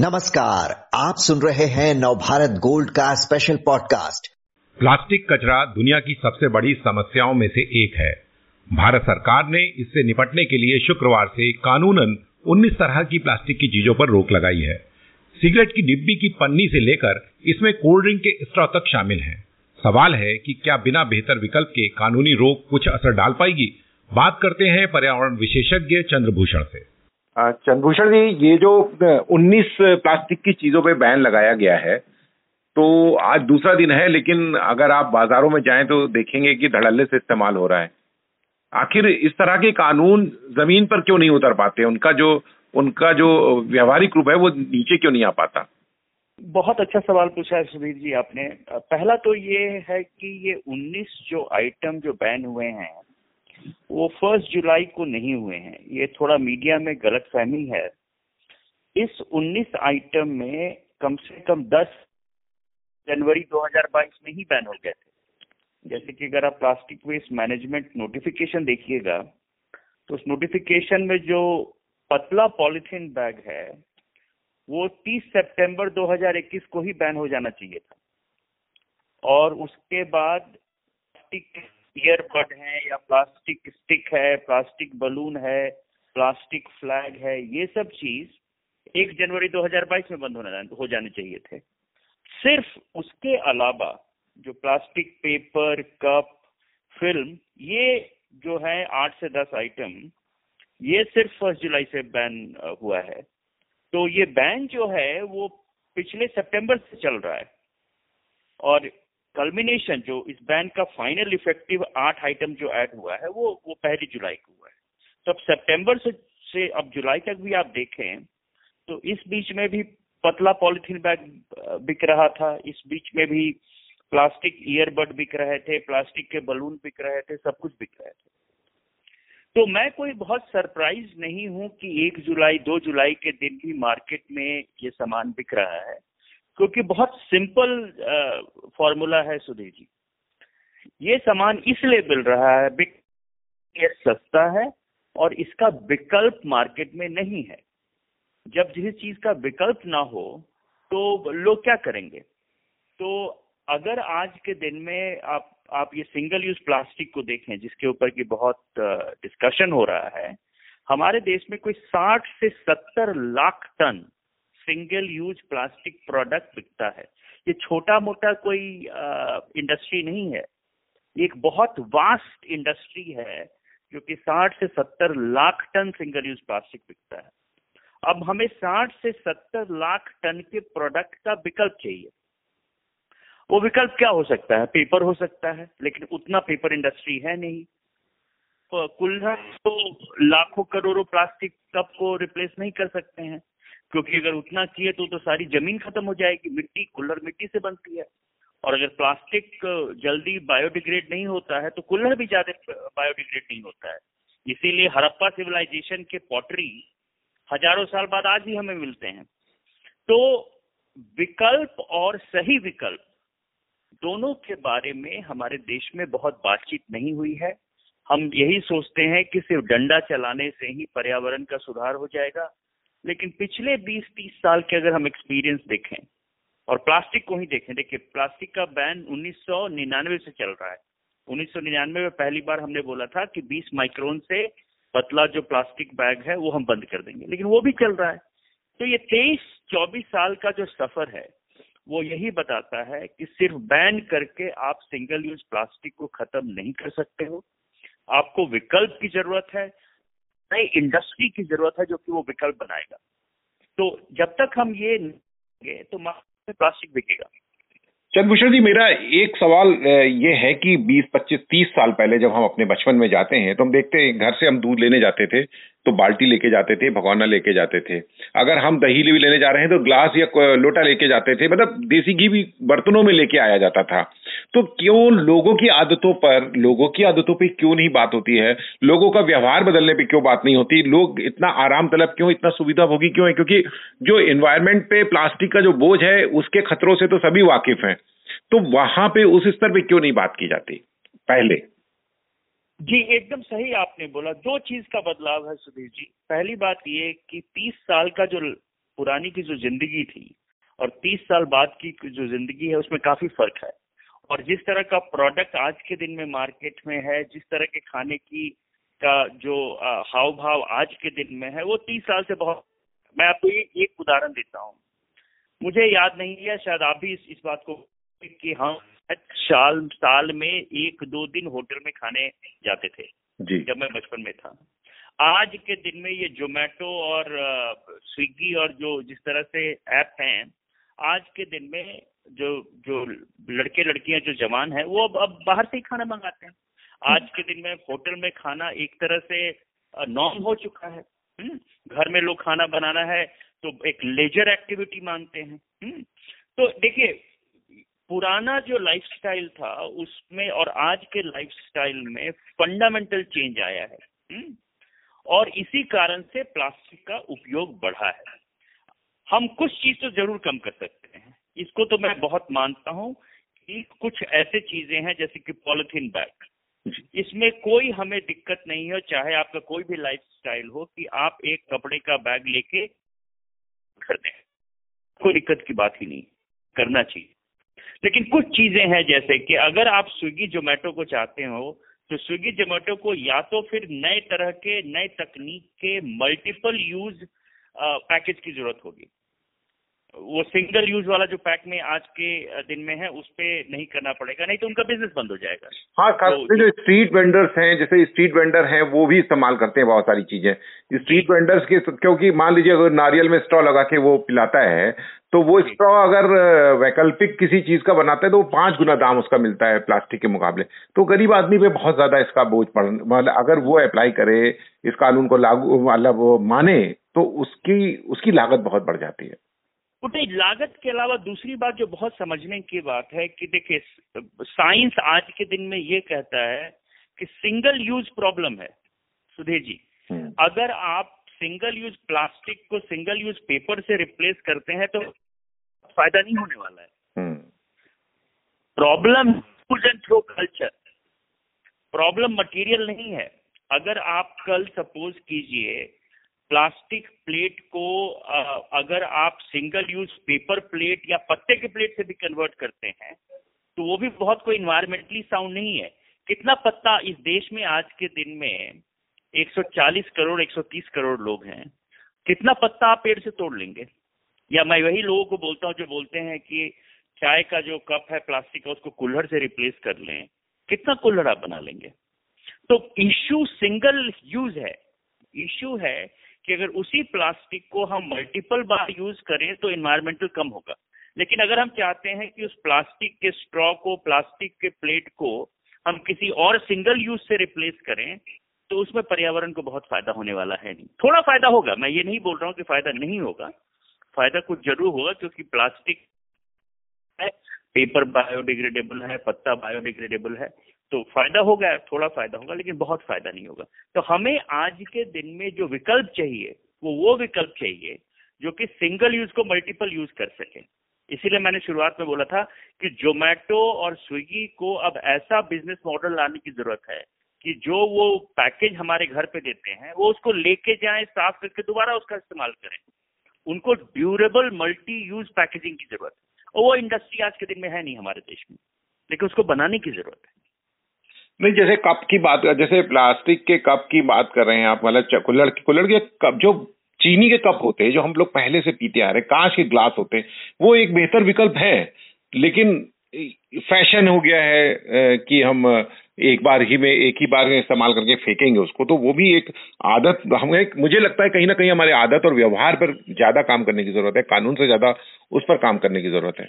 नमस्कार, आप सुन रहे हैं नवभारत गोल्ड का स्पेशल पॉडकास्ट प्लास्टिक कचरा दुनिया की सबसे बड़ी समस्याओं में से एक है। भारत सरकार ने इससे निपटने के लिए शुक्रवार से कानूनन 19 तरह की प्लास्टिक की चीज़ों पर रोक लगाई है। सिगरेट की डिब्बी की पन्नी से लेकर इसमें कोल्ड ड्रिंक के स्ट्रॉ तक शामिल हैं। सवाल है कि क्या बिना बेहतर विकल्प के कानूनी रोक कुछ असर डाल पाएगी? बात करते हैं पर्यावरण विशेषज्ञ चंद्रभूषण से। चंद्रभूषण जी, ये जो 19 प्लास्टिक की चीज़ों पे बैन लगाया गया है तो आज दूसरा दिन है, लेकिन अगर आप बाजारों में जाएँ तो देखेंगे कि धड़ल्ले से इस्तेमाल हो रहा है। आखिर इस तरह के कानून ज़मीन पर क्यों नहीं उतर पाते? उनका जो उनका जो व्यवहारिक रूप है, वो नीचे क्यों नहीं आ पाता? बहुत अच्छा सवाल पूछा है सुधीर जी आपने। पहला तो ये है कि ये 19 जो आइटम जो बैन हुए हैं वो फ़र्स्ट जुलाई को नहीं हुए हैं। ये थोड़ा मीडिया में गलत फहमी है। इस 19 आइटम में कम से कम 10 जनवरी 2022 में ही बैन हो गए थे। जैसे कि अगर आप प्लास्टिक वेस्ट मैनेजमेंट नोटिफिकेशन देखिएगा तो उस नोटिफिकेशन में जो पतला पॉलिथीन बैग है, वो 30 सितंबर 2021 को ही बैन हो जाना चाहिए था। और उसके बाद प्लास्टिक ईयरबड है या प्लास्टिक स्टिक है प्लास्टिक बलून है प्लास्टिक फ्लैग है, ये सब चीज़ एक जनवरी 2022 में बंद होना हो जाने चाहिए थे। सिर्फ़ उसके अलावा जो प्लास्टिक पेपर कप फ़िल्म ये जो है आठ से दस आइटम ये सिर्फ़ फ़र्स्ट जुलाई से बैन हुआ है। तो ये बैन जो है वो पिछले सितंबर से चल रहा है। और कल्मिनेशन जो इस बैन का फाइनल इफ़ेक्टिव आठ आइटम जो ऐड हुआ है, वो वो पहली जुलाई को हुआ है। तो अब सितंबर से से अब जुलाई तक भी आप देखें तो इस बीच में भी पतला पॉलिथीन बैग बिक रहा था। इस बीच में भी प्लास्टिक ईयरबड बिक रहे थे, प्लास्टिक के बलून बिक रहे थे, सब कुछ बिक रहे थे। तो मैं कोई बहुत सरप्राइज़ नहीं हूँ कि एक जुलाई, दो जुलाई के दिन भी मार्केट में ये सामान बिक रहा है। क्योंकि बहुत सिंपल फॉर्मूला है सुधीर जी। ये सामान इसलिए मिल रहा है ये सस्ता है और इसका विकल्प मार्केट में नहीं है। जब जिस चीज़ का विकल्प ना हो तो लोग क्या करेंगे? तो अगर आज के दिन में आप आप ये सिंगल यूज़ प्लास्टिक को देखें, जिसके ऊपर की बहुत डिस्कशन हो रहा है, हमारे देश में कोई 60 से 70 lakh ton single use plastic product बिकता है। ये छोटा मोटा कोई इंडस्ट्री नहीं है। एक बहुत वास्ट इंडस्ट्री है, जो कि 60 से 70 lakh ton single use plastic बिकता है। अब हमें 60 से 70 लाख टन के प्रोडक्ट का विकल्प चाहिए। वो विकल्प क्या हो सकता है? पेपर हो सकता है, लेकिन उतना पेपर इंडस्ट्री है नहीं। कुल्हड़ तो लाखों करोड़ों प्लास्टिक कप को रिप्लेस नहीं कर सकते हैं। क्योंकि अगर उतना किए तो तो सारी ज़मीन खत्म हो जाएगी, मिट्टी कुल्लर मिट्टी से बनती है। और अगर प्लास्टिक, जल्दी बायोडिग्रेड नहीं होता है तो कुल्लर भी ज़्यादा बायोडिग्रेड नहीं होता है। इसीलिए हड़प्पा सिविलाइजेशन के पॉटरी हज़ारों साल बाद आज ही हमें मिलते हैं। तो विकल्प और सही विकल्प दोनों के बारे में हमारे देश में बहुत बातचीत नहीं हुई है। हम यही सोचते हैं कि सिर्फ़ डंडा चलाने से ही पर्यावरण का सुधार हो जाएगा। लेकिन पिछले 20-30 साल के अगर हम एक्सपीरियंस देखें, और प्लास्टिक को ही देखें, देखिए, प्लास्टिक का बैन 1999 से चल रहा है। 1999 में पहली बार हमने बोला था कि 20 माइक्रोन से पतला जो प्लास्टिक बैग है, वो हम बंद कर देंगे, लेकिन वो भी चल रहा है। तो ये 23-24 साल का जो सफ़र है, वो यही बताता है कि सिर्फ़ बैन करके आप सिंगल यूज़ प्लास्टिक को खत्म नहीं कर सकते हो। आपको विकल्प की ज़रूरत है नई इंडस्ट्री की ज़रूरत है जो कि वो विकल्प बनाएगा। तो जब तक हम ये तो प्लास्टिक बिकेगा। चंद्रभूषण जी मेरा एक सवाल ये है कि 20, 25, 30 साल पहले जब हम अपने बचपन में जाते हैं तो हम देखते हैं घर से हम दूध लेने जाते थे तो बाल्टी लेके जाते थे, भगवाना लेके जाते थे। अगर हम दही भी लेने जा रहे हैं तो ग्लास या लोटा लेके जाते थे मतलब देसी घी भी बर्तनों में लेके आया जाता था। तो क्यों लोगों की आदतों पर, लोगों की आदतों पर क्यों नहीं बात होती है? लोगों का व्यवहार बदलने पर क्यों बात नहीं होती? लोग इतना आराम तलब क्यों, इतना सुविधा भोगी क्यों है? क्योंकि जो इन्वायरमेंट पे प्लास्टिक का जो बोझ है, उसके खतरों से तो सभी वाकिफ हैं। तो वहाँ पे उस स्तर पे क्यों नहीं बात की जाती? पहले। जी एकदम सही आपने बोला। दो चीज़ का बदलाव है सुधीर जी। पहली बात ये कि 30 साल का जो पुरानी की जो ज़िंदगी थी और तीस साल बाद की जो ज़िंदगी है उसमें काफ़ी फ़र्क है। और जिस तरह का प्रोडक्ट आज के दिन में मार्केट में है जिस तरह के खाने की का जो हाव भाव आज के दिन में है वो तीस साल से बहुत मैं आपको ये एक उदाहरण देता हूँ। मुझे याद नहीं है शायद आप भी इस, इस बात को कि हम साल साल में एक दो दिन होटल में खाने जाते थे जी। जब मैं बचपन में था। आज के दिन में ये जोमेटो और स्विगी और जो जिस तरह से ऐप हैं आज के दिन में जो जो लड़के लड़कियाँ जो जवान है वो अब अब बाहर से ही खाना मंगाते हैं। आज के दिन में होटल में खाना एक तरह से नॉर्म हो चुका है। हम्म, घर में लोग खाना बनाना है तो एक लेजर एक्टिविटी मानते हैं। हम्म, तो देखिए पुराना जो लाइफस्टाइल था उसमें और आज के लाइफस्टाइल में फंडामेंटल चेंज आया है हम्म, और इसी कारण से प्लास्टिक का उपयोग बढ़ा है। हम कुछ चीज़ तो ज़रूर कम कर सकते हैं। इसको तो मैं बहुत मानता हूँ कि कुछ ऐसे चीज़ें हैं जैसे कि पॉलिथीन बैग इसमें कोई हमें दिक्कत नहीं है चाहे आपका कोई भी लाइफ स्टाइल हो कि आप एक कपड़े का बैग लेके कर दें। कोई दिक्कत की बात ही नहीं। करना चाहिए। लेकिन कुछ चीज़ें हैं जैसे कि अगर आप स्विगी जोमेटो को चाहते हो तो स्विगी जोमेटो को या तो फिर नए तरह के, नए तकनीक के मल्टीपल यूज़ पैकेज की ज़रूरत होगी। वो सिंगल यूज़ वाला जो पैक में आज के दिन में है उस पे नहीं करना पड़ेगा नहीं तो उनका बिज़नेस बंद हो जाएगा। हाँ खास तो, जो स्ट्रीट वेंडर्स हैं जैसे स्ट्रीट वेंडर हैं वो भी इस्तेमाल करते हैं बहुत सारी चीज़ें। स्ट्रीट वेंडर्स के क्योंकि मान लीजिए अगर नारियल में स्ट्रॉ लगा के वो पिलाता है तो वो स्ट्रॉ अगर वैकल्पिक किसी चीज़ का बनाता है तो वो पाँच गुना दाम उसका मिलता है प्लास्टिक के मुकाबले। तो गरीब आदमी पे बहुत ज़्यादा इसका बोझ पड़ मतलब अगर वो अप्लाई करे इस कानून को लागू मतलब वो माने तो उसकी उसकी लागत बहुत बढ़ जाती है। नहीं लागत के अलावा दूसरी बात जो बहुत समझने की बात है कि देखिए साइंस आज के दिन में ये कहता है कि सिंगल यूज़ प्रॉब्लम है। सुधीर जी हम्म। अगर आप सिंगल यूज़ प्लास्टिक को सिंगल यूज़ पेपर से रिप्लेस करते हैं तो फ़ायदा नहीं होने वाला है। Problem throw culture problem material नहीं है। अगर आप कल सपोज़ कीजिए प्लास्टिक प्लेट को अगर आप सिंगल यूज़ पेपर प्लेट या पत्ते के प्लेट से भी कन्वर्ट करते हैं तो वो भी बहुत कोई इन्वायरमेंटली साउंड नहीं है। कितना पत्ता इस देश में आज के दिन में 140 करोड़ 130 करोड़ लोग हैं, कितना पत्ता आप पेड़ से तोड़ लेंगे? या मैं वही लोगों को बोलता हूँ जो बोलते हैं कि चाय का जो कप है, प्लास्टिक का, उसको कुल्हड़ से रिप्लेस कर लें। कितना कुल्हड़ आप बना लेंगे? तो इश्यू सिंगल यूज़ है। इश्यू है कि अगर उसी प्लास्टिक को हम मल्टीपल बार यूज़ करें तो इन्वायरमेंटल कम होगा। लेकिन अगर हम चाहते हैं कि उस प्लास्टिक के स्ट्रॉ को, प्लास्टिक के प्लेट को हम किसी और सिंगल यूज़ से रिप्लेस करें तो उसमें पर्यावरण को बहुत फ़ायदा होने वाला है नहीं। थोड़ा फ़ायदा होगा, मैं ये नहीं बोल रहा हूँ कि फ़ायदा नहीं होगा। फ़ायदा कुछ ज़रूर होगा क्योंकि प्लास्टिक है पेपर बायोडिग्रेडेबल है, पत्ता बायोडिग्रेडेबल है। तो फ़ायदा होगा थोड़ा फ़ायदा होगा, लेकिन बहुत फ़ायदा नहीं होगा। तो हमें आज के दिन में जो विकल्प चाहिए, वो वो विकल्प चाहिए, जो कि सिंगल यूज़ को मल्टीपल यूज़ कर सके। इसीलिए मैंने शुरुआत में बोला था कि जोमेटो और स्विगी को अब ऐसा बिज़नेस मॉडल लाने की ज़रूरत है कि जो वो पैकेज हमारे घर पे देते हैं, वो उसको लेके जाए, साफ़ करके दोबारा उसका इस्तेमाल करें। उनको ड्यूरेबल मल्टी यूज़ पैकेजिंग की ज़रूरत है। और वो इंडस्ट्री आज के दिन में है नहीं हमारे देश में। लेकिन उसको बनाने की ज़रूरत है। नहीं, जैसे कप की बात जैसे प्लास्टिक के कप की बात कर रहे हैं आप मतलब कुल्लड़ कुल्लड़ के कप, जो चीनी के कप होते हैं, जो हम लोग पहले से पीते आ रहे हैं, कांच के ग्लास होते हैं, वो एक बेहतर विकल्प है। लेकिन फ़ैशन हो गया है कि हम एक बार ही में एक ही बार में इस्तेमाल करके फेंकेंगे उसको तो वो भी एक आदत हमें मुझे लगता है कहीं ना कहीं हमारे आदत और व्यवहार पर ज़्यादा काम करने की ज़रूरत है कानून से ज़्यादा उस पर काम करने की ज़रूरत है।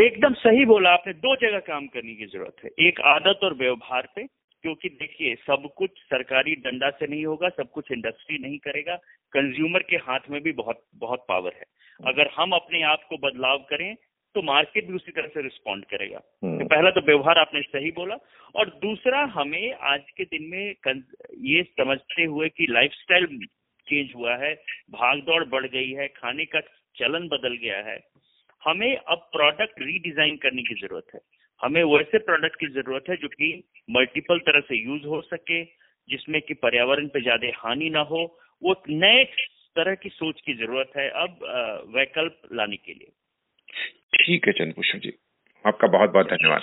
एकदम सही बोला आपने दो जगह काम करने की ज़रूरत है एक आदत और व्यवहार पे क्योंकि देखिए सब कुछ सरकारी डंडा से नहीं होगा सब कुछ इंडस्ट्री नहीं करेगा कंज्यूमर के हाथ में भी बहुत बहुत पावर है। अगर हम अपने आप को बदलाव करें तो मार्केट भी उसी तरह से रिस्पॉन्ड करेगा। तो पहला तो व्यवहार आपने सही बोला और दूसरा हमें आज के दिन में ये समझते हुए कि लाइफस्टाइल चेंज हुआ है भाग दौड़ बढ़ गई है खाने का चलन बदल गया है। हमें अब प्रोडक्ट रीडिजाइन करने की ज़रूरत है। हमें वैसे प्रोडक्ट की ज़रूरत है जो कि मल्टीपल तरह से यूज़ हो सके जिसमें कि पर्यावरण पे ज़्यादा हानि ना हो। वो नए तरह की सोच की ज़रूरत है अब वैकल्प लाने के लिए। ठीक है चंद्रभूषण जी। आपका बहुत बहुत धन्यवाद।